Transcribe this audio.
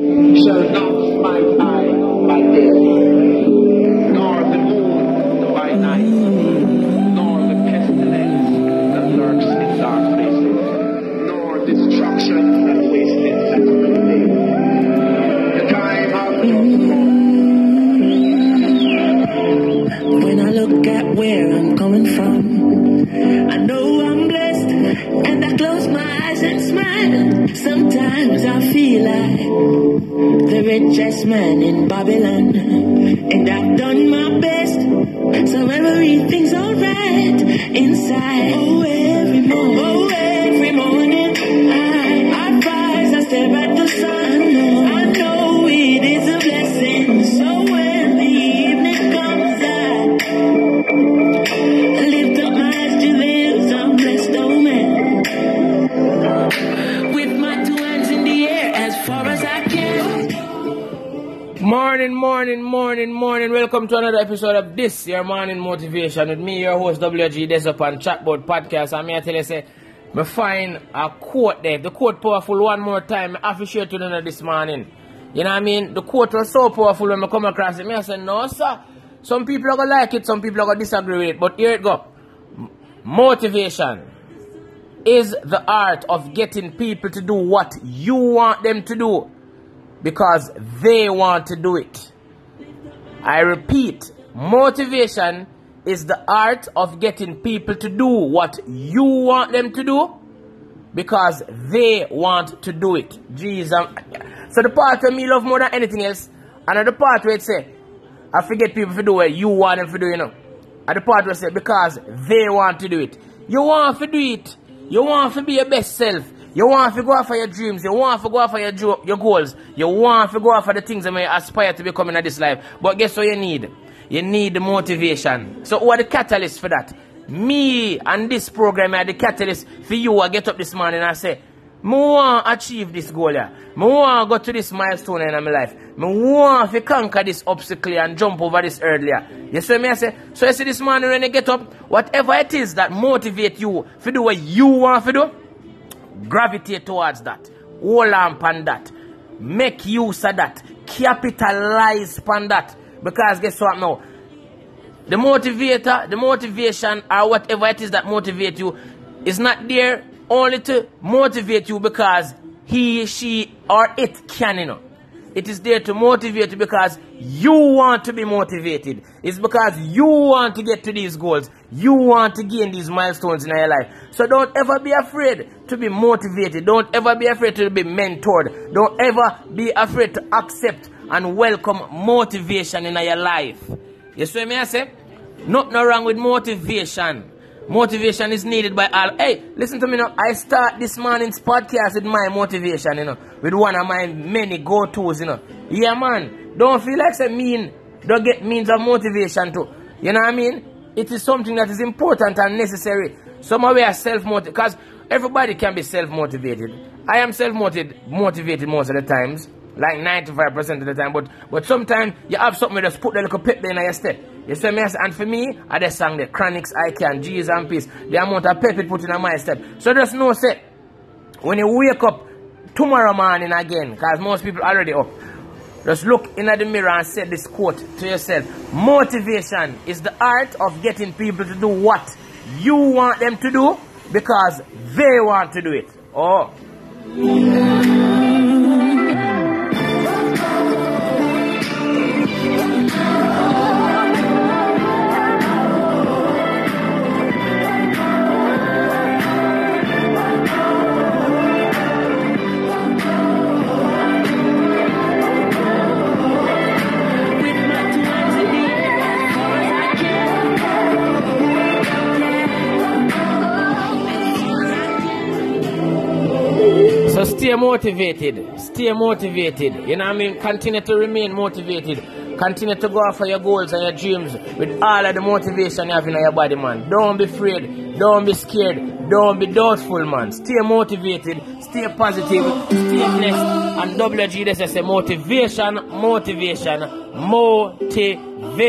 shall not smite eye by day, nor the Sometimes I feel like the richest man in Babylon, and I've done my best, so everything's alright inside. Oh, every morning, Morning, morning, morning. Welcome to another episode of this, your morning motivation with me, your host, WG Desop on Chatbout Podcast. I'm here to tell you, say, me find a quote there. The quote powerful one more time. I share to you this morning. You know what I mean? The quote was so powerful when I come across it. Me, I said, no, sir. Some people are going to like it, some people are going to disagree with it. But here it go. Motivation is the art of getting people to do what you want them to do because they want to do it. I repeat, motivation is the art of getting people to do what you want them to do because they want to do it. Jesus. So the part of me love more than anything else, and the part where it say, I forget people to do what you want them to do, you know. And the part where it say, because they want to do it. You want to do it. You want to be your best self. You want to go after your dreams. You want to go after your, your goals. You want to go after the things that you aspire to become in this life. But guess what you need? You need the motivation. So who are the catalysts for that? Me and this program are the catalyst for you. I get up this morning and I say, me want to achieve this goal here. Me want to go to this milestone in my life. Me want to conquer this obstacle and jump over this earlier. You see me I say? So you see this morning when you get up, whatever it is that motivate you to do what you want to do, gravitate towards that. Hold on that. Make use of that. Capitalize upon that. Because guess what now? The motivator, the motivation, or whatever it is that motivate you, is not there only to motivate you because he, she, or it can, you know. It is there to motivate you because you want to be motivated. It's because you want to get to these goals. You want to gain these milestones in your life. So don't ever be afraid to be motivated. Don't ever be afraid to be mentored. Don't ever be afraid to accept and welcome motivation in your life. You see what I say? Nothing wrong with motivation. Motivation is needed by all. Hey, listen to me now. I start this morning's podcast with my motivation, you know, with one of my many go-tos, you know. Yeah, man. Don't feel like say mean. Don't get means of motivation too. You know what I mean? It is something that is important and necessary. Some way are self-motivated, because everybody can be self-motivated. I am self-motivated motivated most of the times, like 95% of the time. But but sometimes you have something that just put the little pep in your step. You see me? And for me, I just sang the Chronixx I Can, Jesus and Peace. The amount of pep it put in my step. So just know, say, when you wake up tomorrow morning again, because most people already up, just look in the mirror and say this quote to yourself. Motivation is the art of getting people to do what you want them to do because they want to do it. Oh. With stay motivated. Stay motivated. You know what I mean? Continue to remain motivated. Continue to go after your goals and your dreams with all of the motivation you have in your body, man. Don't be afraid. Don't be scared. Don't be doubtful, man. Stay motivated. Stay positive. Stay blessed. And WG, this is a motivation, motivation, motivation.